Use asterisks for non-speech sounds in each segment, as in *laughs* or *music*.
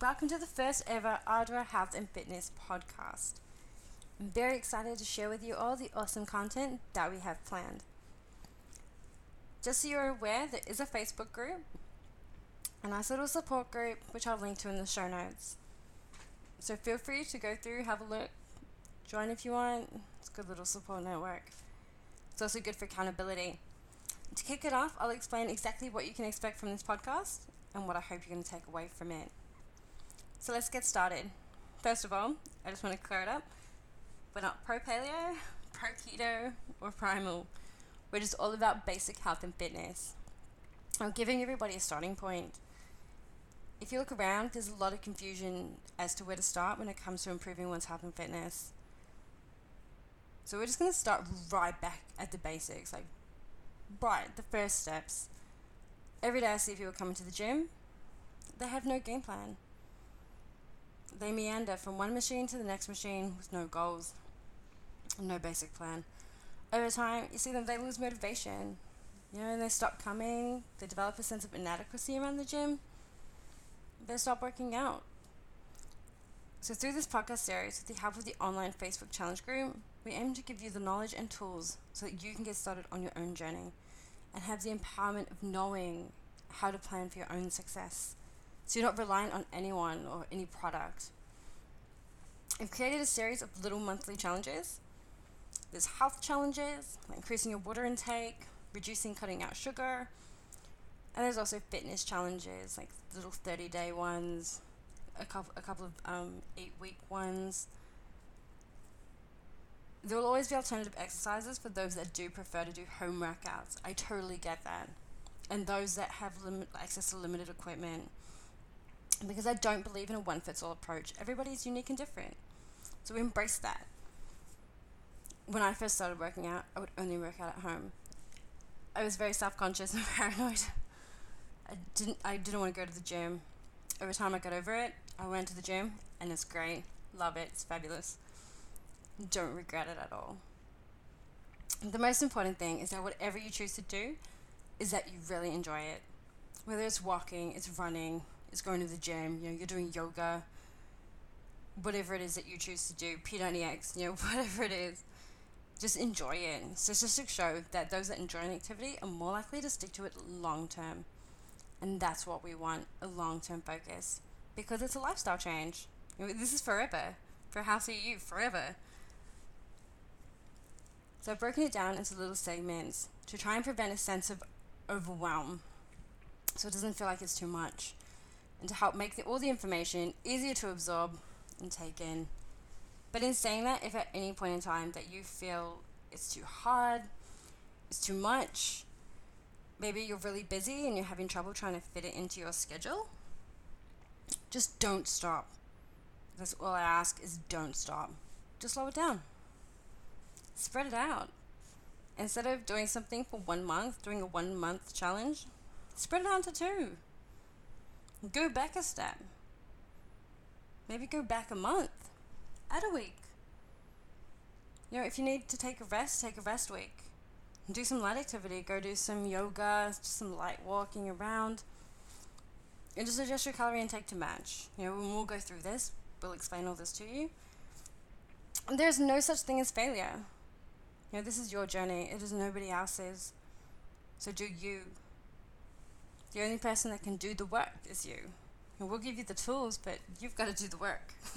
welcome to the first ever Ardour Health and Fitness podcast. I'm very excited to share with you all the awesome content that we have planned. Just so you're aware, there is a Facebook group, a nice little support group, which I'll link to in the show notes. So feel free to go through, have a look, join if you want. It's a good little support network. It's also good for accountability. To kick it off, I'll explain exactly what you can expect from this podcast and what I hope you're going to take away from it. So let's get started. First of all, I just want to clear it up. We're not pro paleo, pro keto, or primal. We're just all about basic health and fitness. I'm giving everybody a starting point. If you look around, there's a lot of confusion as to where to start when it comes to improving one's health and fitness. So we're just going to start right back at the basics, like right, the first steps. Every day I see people coming to the gym, they have no game plan. They meander from one machine to the next machine with no goals, no basic plan. Over time, you see them, they lose motivation. You know, they stop coming, they develop a sense of inadequacy around the gym, they stop working out. So, through this podcast series, with the help of the online Facebook challenge group, we aim to give you the knowledge and tools so that you can get started on your own journey and have the empowerment of knowing how to plan for your own success. So you're not reliant on anyone or any product. I've created a series of little monthly challenges. There's health challenges, like increasing your water intake, reducing cutting out sugar, and there's also fitness challenges, like little 30 day ones, a couple, a couple of um, eight week ones there will always be alternative exercises for those that do prefer to do home workouts. I totally get that. And those that have access to limited equipment. Because I don't believe in a one fits all approach. Everybody is unique and different. So we embrace that. When I first started working out, I would only work out at home. I was very self conscious and *laughs* paranoid. I didn't I didn't want to go to the gym. Every time I got over it, I went to the gym and it's great. Love it. It's fabulous don't regret it at all. The most important thing is that whatever you choose to do, is that you really enjoy it. Whether it's walking, it's running, it's going to the gym, you know, you're doing yoga, whatever it is that you choose to do, P90X, you know, *laughs* whatever it is, just enjoy it. Statistics show that those that enjoy an activity are more likely to stick to it long term. And that's what we want a long term focus because it's a lifestyle change. This is forever. For Healthy You, forever. So I've broken it down into little segments to try and prevent a sense of overwhelm so it doesn't feel like it's too much and to help make the, all the information easier to absorb and take in. But in saying that, if at any point in time that you feel it's too hard, it's too much, maybe you're really busy and you're having trouble trying to fit it into your schedule, just don't stop. That's all I ask is don't stop. Just slow it down spread it out. Instead of doing something for one month, doing a one month challenge, spread it out to two. Go back a step. Maybe go back a month. Add a week. You know, if you need to take a rest, take a rest week. Do some light activity. Go do some yoga, just some light walking around. And just adjust your calorie intake to match. You know, we'll go through this, we'll explain all this to you. There's no such thing as failure. You know, this is your journey, it is nobody else's. So do you. The only person that can do the work is you. And we'll give you the tools, but you've got to do the work. *laughs*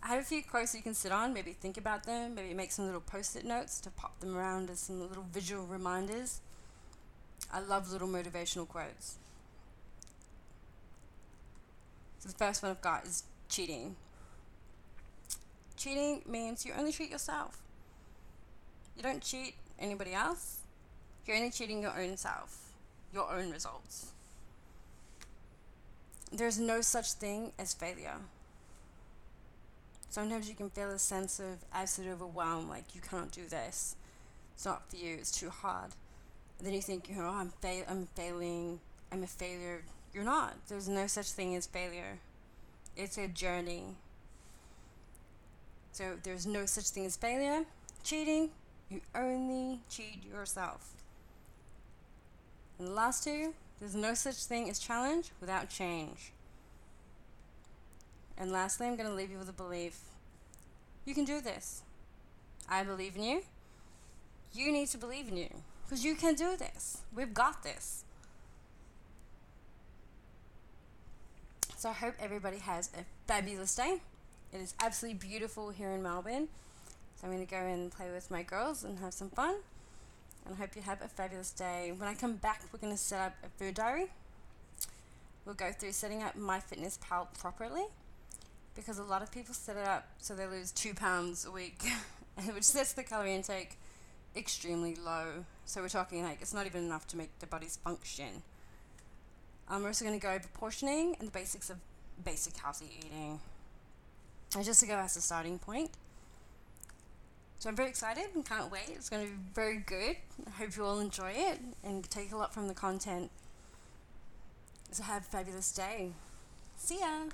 I have a few quotes you can sit on, maybe think about them, maybe make some little post it notes to pop them around as some little visual reminders. I love little motivational quotes. So the first one I've got is cheating. Cheating means you only treat yourself. You don't cheat anybody else. You're only cheating your own self, your own results. There's no such thing as failure. Sometimes you can feel a sense of absolute overwhelm, like you can't do this. It's not for you. It's too hard. And then you think, you know, I'm fail, I'm failing. I'm a failure. You're not. There's no such thing as failure. It's a journey. So there's no such thing as failure. Cheating, you only cheat yourself. And the last two, there's no such thing as challenge without change. And lastly, I'm going to leave you with a belief you can do this. I believe in you. You need to believe in you because you can do this. We've got this. So I hope everybody has a fabulous day. It is absolutely beautiful here in Melbourne. So I'm going to go and play with my girls and have some fun. And I hope you have a fabulous day. When I come back, we're going to set up a food diary. We'll go through setting up MyFitnessPal properly because a lot of people set it up so they lose two pounds a week, *laughs* which sets the calorie intake extremely low. So we're talking like it's not even enough to make the bodies function. Um, we're also going to go over portioning and the basics of basic healthy eating. And just to go as a starting point. So I'm very excited and can't wait. It's going to be very good. I hope you all enjoy it and take a lot from the content. So have a fabulous day. See ya.